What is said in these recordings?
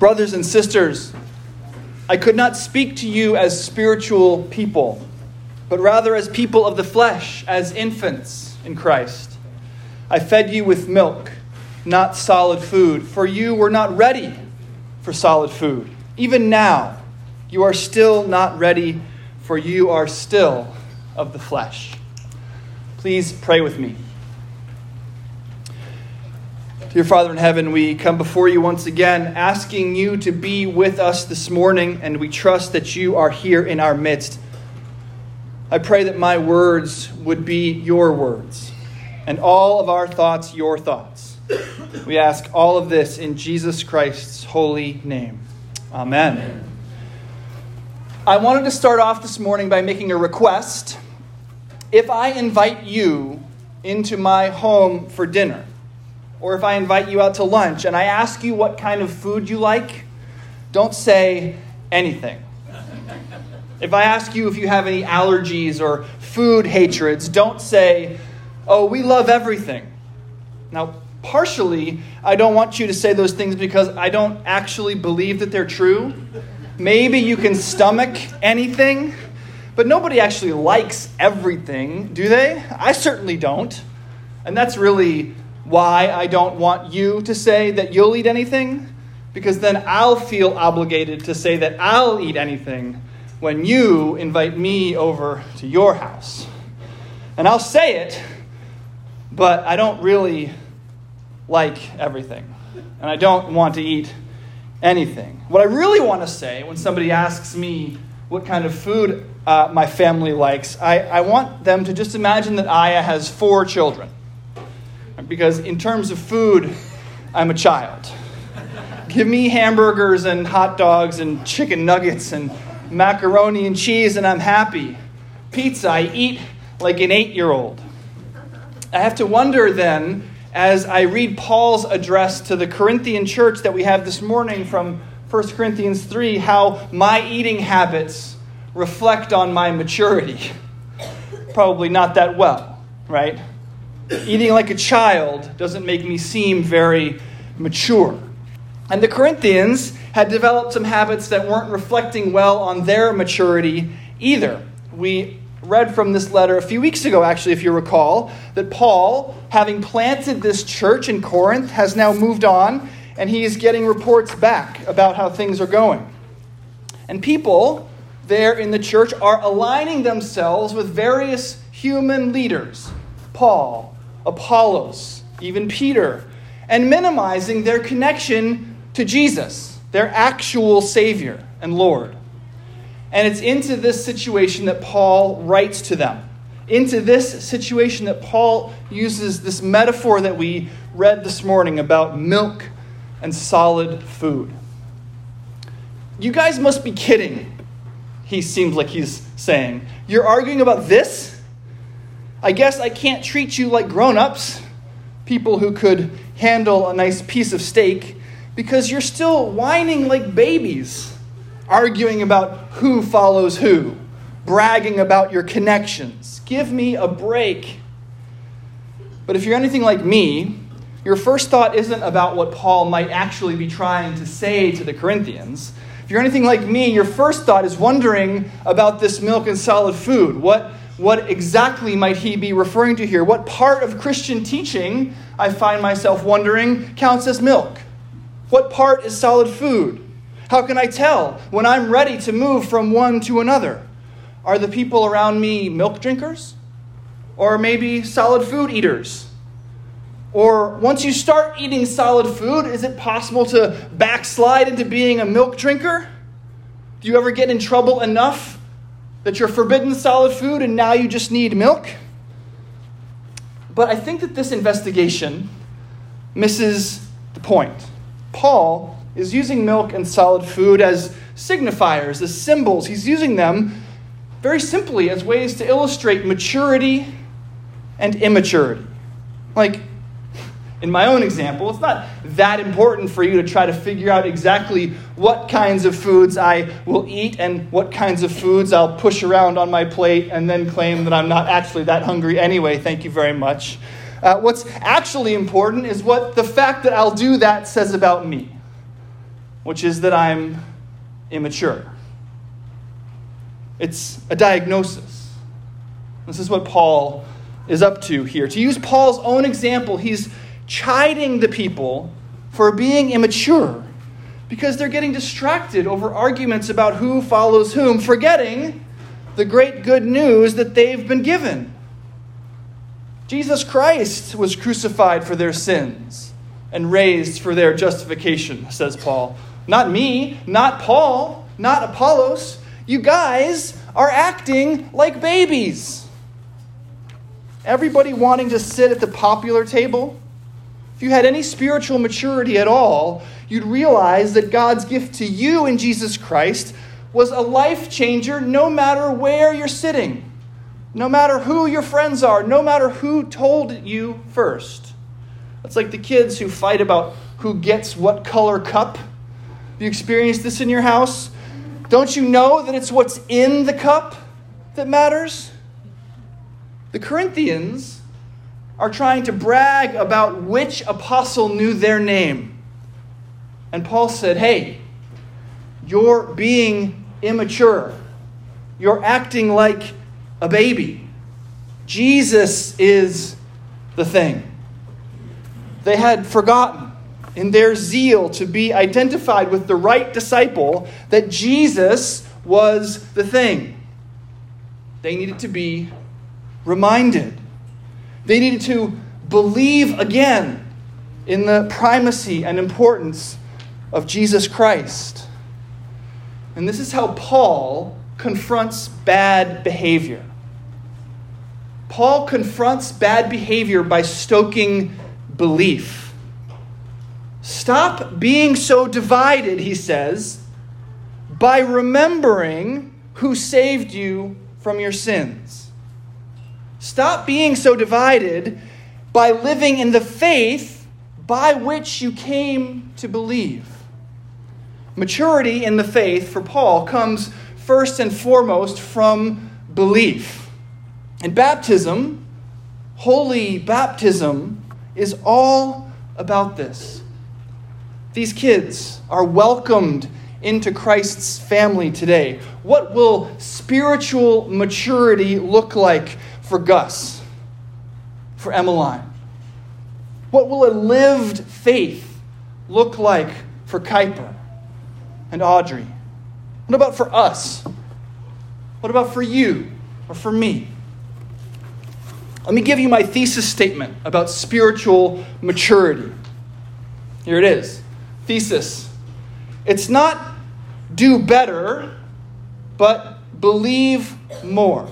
Brothers and sisters, I could not speak to you as spiritual people, but rather as people of the flesh, as infants in Christ. I fed you with milk, not solid food, for you were not ready for solid food. Even now, you are still not ready, for you are still of the flesh. Please pray with me. Dear Father in heaven, we come before you once again asking you to be with us this morning, and we trust that you are here in our midst. I pray that my words would be your words, and all of our thoughts your thoughts. We ask all of this in Jesus Christ's holy name. Amen. Amen. I wanted to start off this morning by making a request. If I invite you into my home for dinner, or if I invite you out to lunch and I ask you what kind of food you like, don't say anything. If I ask you if you have any allergies or food hatreds, don't say, oh, we love everything. Now, partially, I don't want you to say those things because I don't actually believe that they're true. Maybe you can stomach anything, but nobody actually likes everything, do they? I certainly don't. And that's really why I don't want you to say that you'll eat anything, because then I'll feel obligated to say that I'll eat anything when you invite me over to your house. And I'll say it, but I don't really like everything. And I don't want to eat anything. What I really want to say when somebody asks me what kind of food uh, my family likes, I, I want them to just imagine that Aya has four children because in terms of food, I'm a child. Give me hamburgers and hot dogs and chicken nuggets and macaroni and cheese, and I'm happy. Pizza, I eat like an eight year old. I have to wonder then, as I read Paul's address to the Corinthian church that we have this morning from 1 Corinthians 3, how my eating habits reflect on my maturity. Probably not that well, right? Eating like a child doesn't make me seem very mature. And the Corinthians had developed some habits that weren't reflecting well on their maturity either. We read from this letter a few weeks ago, actually, if you recall, that Paul, having planted this church in Corinth, has now moved on and he is getting reports back about how things are going. And people there in the church are aligning themselves with various human leaders Paul, Apollos, even Peter, and minimizing their connection to Jesus, their actual Savior and Lord. And it's into this situation that Paul writes to them. Into this situation that Paul uses this metaphor that we read this morning about milk and solid food. You guys must be kidding, he seems like he's saying. You're arguing about this? I guess I can't treat you like grown ups, people who could handle a nice piece of steak, because you're still whining like babies, arguing about who follows who, bragging about your connections. Give me a break. But if you're anything like me, your first thought isn't about what Paul might actually be trying to say to the Corinthians. If you're anything like me, your first thought is wondering about this milk and solid food. What what exactly might he be referring to here? What part of Christian teaching, I find myself wondering, counts as milk? What part is solid food? How can I tell when I'm ready to move from one to another? Are the people around me milk drinkers? Or maybe solid food eaters? Or once you start eating solid food, is it possible to backslide into being a milk drinker? Do you ever get in trouble enough that you're forbidden solid food and now you just need milk. But I think that this investigation misses the point. Paul is using milk and solid food as signifiers, as symbols. He's using them very simply as ways to illustrate maturity and immaturity. Like, in my own example, it's not that important for you to try to figure out exactly what kinds of foods I will eat and what kinds of foods I'll push around on my plate and then claim that I'm not actually that hungry anyway. Thank you very much. Uh, what's actually important is what the fact that I'll do that says about me. which is that I'm immature. It's a diagnosis. This is what Paul is up to here. To use Paul's own example, he's chiding the people for being immature because they're getting distracted over arguments about who follows whom, forgetting the great good news that they've been given. Jesus Christ was crucified for their sins and raised for their justification, says Paul. Not me, not Paul, not Apollos. You guys are acting like babies. Everybody wanting to sit at the popular table. If you had any spiritual maturity at all, you'd realize that God's gift to you in Jesus Christ was a life changer no matter where you're sitting. No matter who your friends are, no matter who told you first. It's like the kids who fight about who gets what color cup. Have you experienced this in your house? Don't you know that it's what's in the cup that matters? The Corinthians are trying to brag about which apostle knew their name. And Paul said, Hey, you're being immature. You're acting like a baby. Jesus is the thing. They had forgotten in their zeal to be identified with the right disciple that Jesus was the thing. They needed to be reminded. They needed to believe again in the primacy and importance of Jesus Christ. And this is how Paul confronts bad behavior. Paul confronts bad behavior by stoking belief. Stop being so divided, he says, by remembering who saved you from your sins. Stop being so divided by living in the faith by which you came to believe. Maturity in the faith for Paul comes first and foremost from belief. And baptism, holy baptism, is all about this. These kids are welcomed into Christ's family today. What will spiritual maturity look like for Gus, for Emmeline? What will a lived faith look like for Kuiper and Audrey? What about for us? What about for you or for me? Let me give you my thesis statement about spiritual maturity. Here it is. Thesis. It's not do better, but believe more.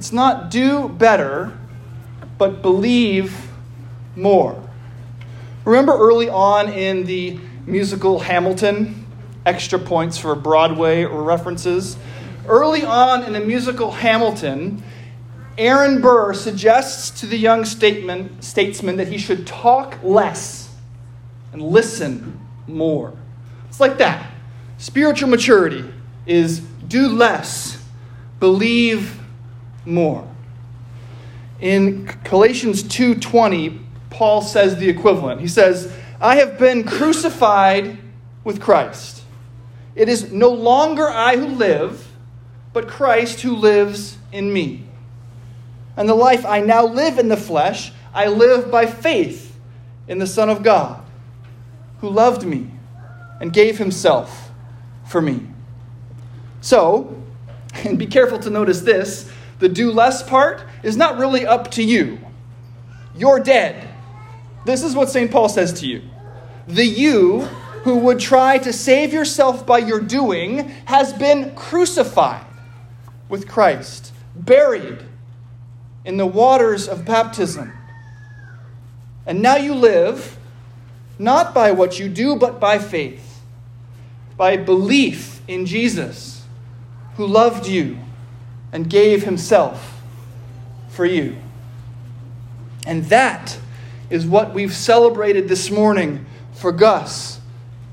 It's not do better, but believe more. Remember early on in the musical Hamilton, extra points for Broadway references? Early on in the musical Hamilton, Aaron Burr suggests to the young statesman, statesman that he should talk less and listen more. It's like that. Spiritual maturity is do less, believe more. In Galatians 2:20, Paul says the equivalent. He says, "I have been crucified with Christ. It is no longer I who live, but Christ who lives in me." And the life I now live in the flesh, I live by faith in the Son of God, who loved me and gave himself for me. So, and be careful to notice this the do less part is not really up to you. You're dead. This is what St. Paul says to you. The you who would try to save yourself by your doing has been crucified with Christ, buried in the waters of baptism. And now you live not by what you do, but by faith, by belief in Jesus, who loved you and gave himself for you. And that is what we've celebrated this morning for Gus,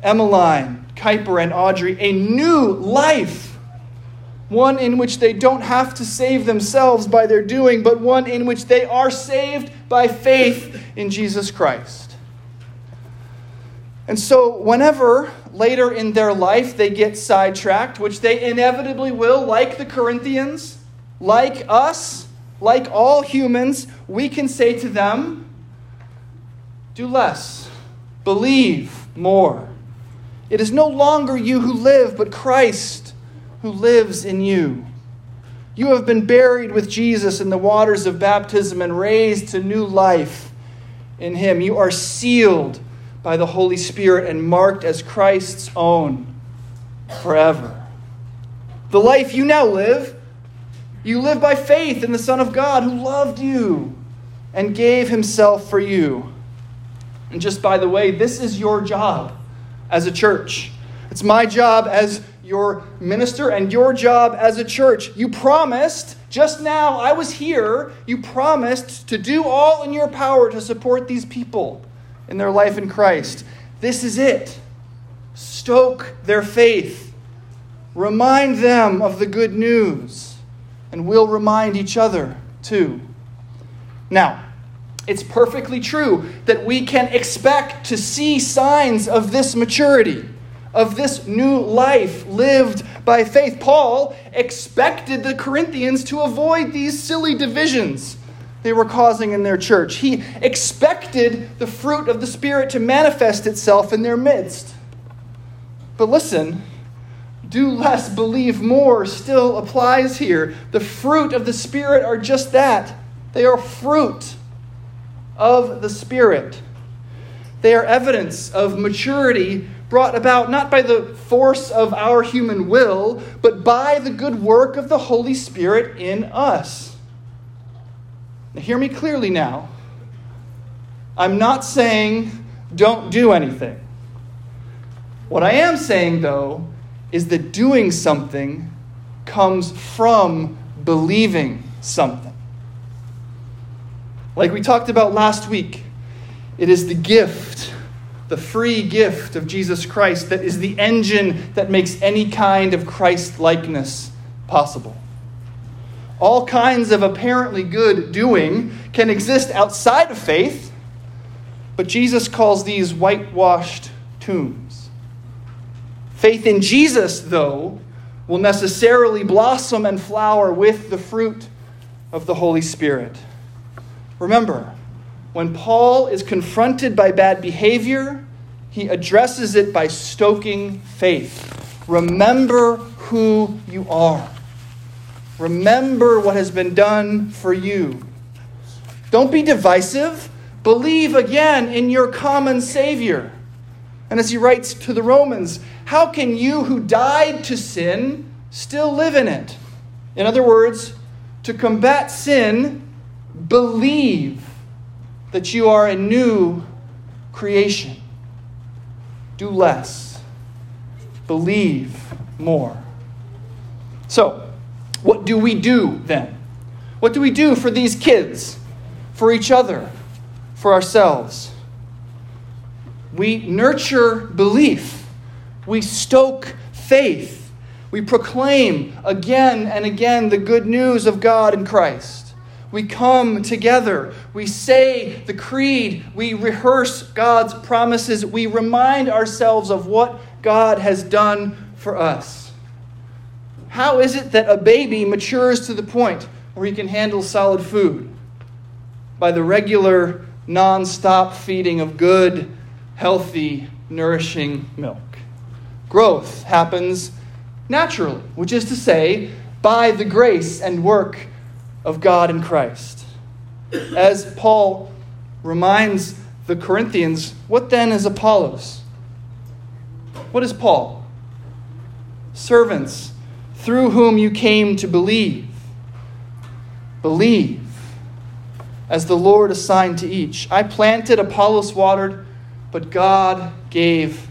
Emmeline, Kuiper, and Audrey a new life one in which they don't have to save themselves by their doing, but one in which they are saved by faith in Jesus Christ. And so, whenever later in their life they get sidetracked, which they inevitably will, like the Corinthians, like us, like all humans, we can say to them, Do less, believe more. It is no longer you who live, but Christ who lives in you. You have been buried with Jesus in the waters of baptism and raised to new life in Him. You are sealed by the Holy Spirit and marked as Christ's own forever. The life you now live, you live by faith in the Son of God who loved you and gave Himself for you. And just by the way, this is your job as a church. It's my job as your minister and your job as a church. You promised, just now, I was here, you promised to do all in your power to support these people in their life in Christ. This is it. Stoke their faith. Remind them of the good news. And we'll remind each other too. Now, it's perfectly true that we can expect to see signs of this maturity, of this new life lived by faith. Paul expected the Corinthians to avoid these silly divisions they were causing in their church. He expected the fruit of the Spirit to manifest itself in their midst. But listen, do less, believe more still applies here. The fruit of the Spirit are just that they are fruit of the Spirit. They are evidence of maturity brought about not by the force of our human will, but by the good work of the Holy Spirit in us. Hear me clearly now. I'm not saying don't do anything. What I am saying, though, is that doing something comes from believing something. Like we talked about last week, it is the gift, the free gift of Jesus Christ, that is the engine that makes any kind of Christ likeness possible. All kinds of apparently good doing can exist outside of faith, but Jesus calls these whitewashed tombs. Faith in Jesus, though, will necessarily blossom and flower with the fruit of the Holy Spirit. Remember, when Paul is confronted by bad behavior, he addresses it by stoking faith. Remember who you are. Remember what has been done for you. Don't be divisive. Believe again in your common Savior. And as he writes to the Romans, how can you who died to sin still live in it? In other words, to combat sin, believe that you are a new creation. Do less, believe more. So, do we do then? What do we do for these kids, for each other, for ourselves? We nurture belief, we stoke faith, we proclaim again and again the good news of God in Christ. We come together. We say the creed. We rehearse God's promises. We remind ourselves of what God has done for us. How is it that a baby matures to the point where he can handle solid food? By the regular, non stop feeding of good, healthy, nourishing milk. Growth happens naturally, which is to say, by the grace and work of God in Christ. As Paul reminds the Corinthians, what then is Apollos? What is Paul? Servants through whom you came to believe. Believe as the Lord assigned to each. I planted, Apollos watered, but God gave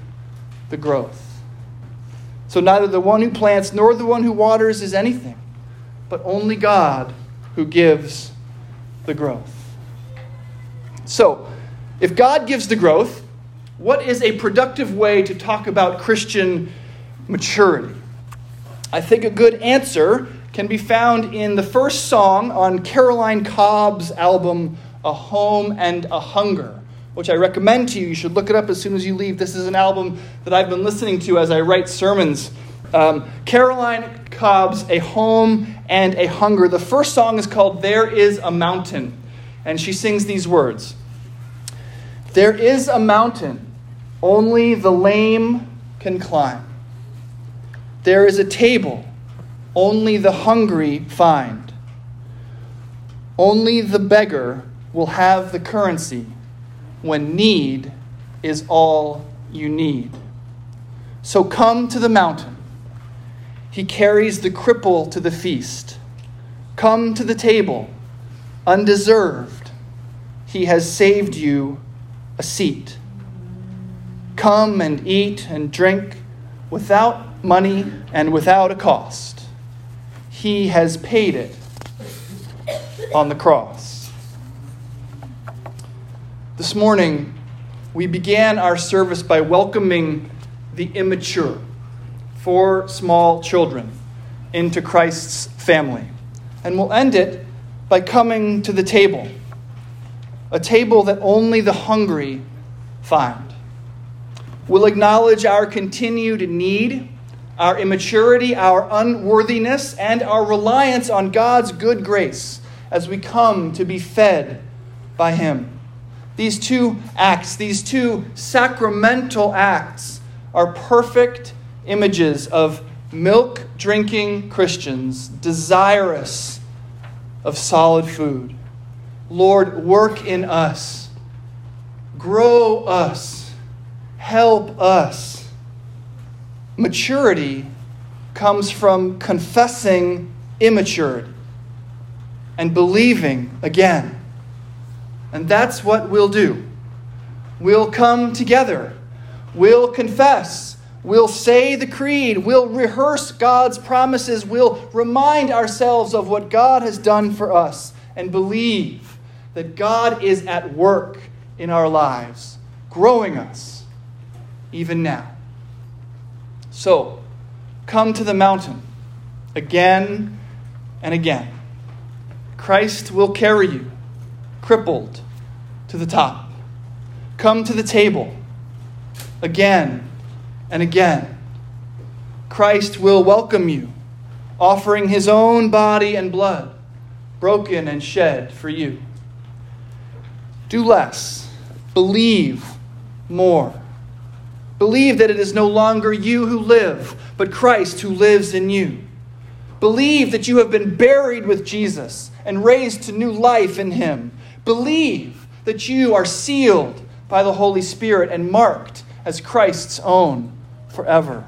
the growth. So neither the one who plants nor the one who waters is anything, but only God who gives the growth. So, if God gives the growth, what is a productive way to talk about Christian maturity? I think a good answer can be found in the first song on Caroline Cobb's album, A Home and a Hunger, which I recommend to you. You should look it up as soon as you leave. This is an album that I've been listening to as I write sermons. Um, Caroline Cobb's A Home and a Hunger. The first song is called There Is a Mountain, and she sings these words There is a mountain only the lame can climb. There is a table only the hungry find. Only the beggar will have the currency when need is all you need. So come to the mountain. He carries the cripple to the feast. Come to the table, undeserved. He has saved you a seat. Come and eat and drink without money and without a cost. He has paid it on the cross. This morning, we began our service by welcoming the immature, four small children, into Christ's family. And we'll end it by coming to the table, a table that only the hungry find. We'll acknowledge our continued need, our immaturity, our unworthiness, and our reliance on God's good grace as we come to be fed by Him. These two acts, these two sacramental acts, are perfect images of milk drinking Christians desirous of solid food. Lord, work in us, grow us, help us. Maturity comes from confessing immaturity and believing again. And that's what we'll do. We'll come together. We'll confess. We'll say the creed. We'll rehearse God's promises. We'll remind ourselves of what God has done for us and believe that God is at work in our lives, growing us even now. So, come to the mountain again and again. Christ will carry you, crippled to the top. Come to the table again and again. Christ will welcome you, offering his own body and blood, broken and shed for you. Do less, believe more. Believe that it is no longer you who live, but Christ who lives in you. Believe that you have been buried with Jesus and raised to new life in him. Believe that you are sealed by the Holy Spirit and marked as Christ's own forever.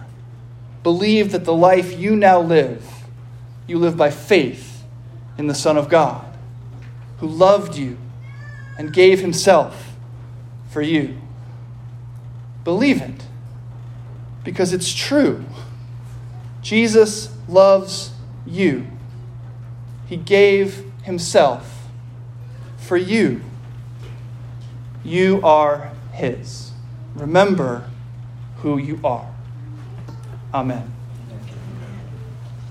Believe that the life you now live, you live by faith in the Son of God, who loved you and gave himself for you. Believe it because it's true. Jesus loves you. He gave himself for you. You are His. Remember who you are. Amen.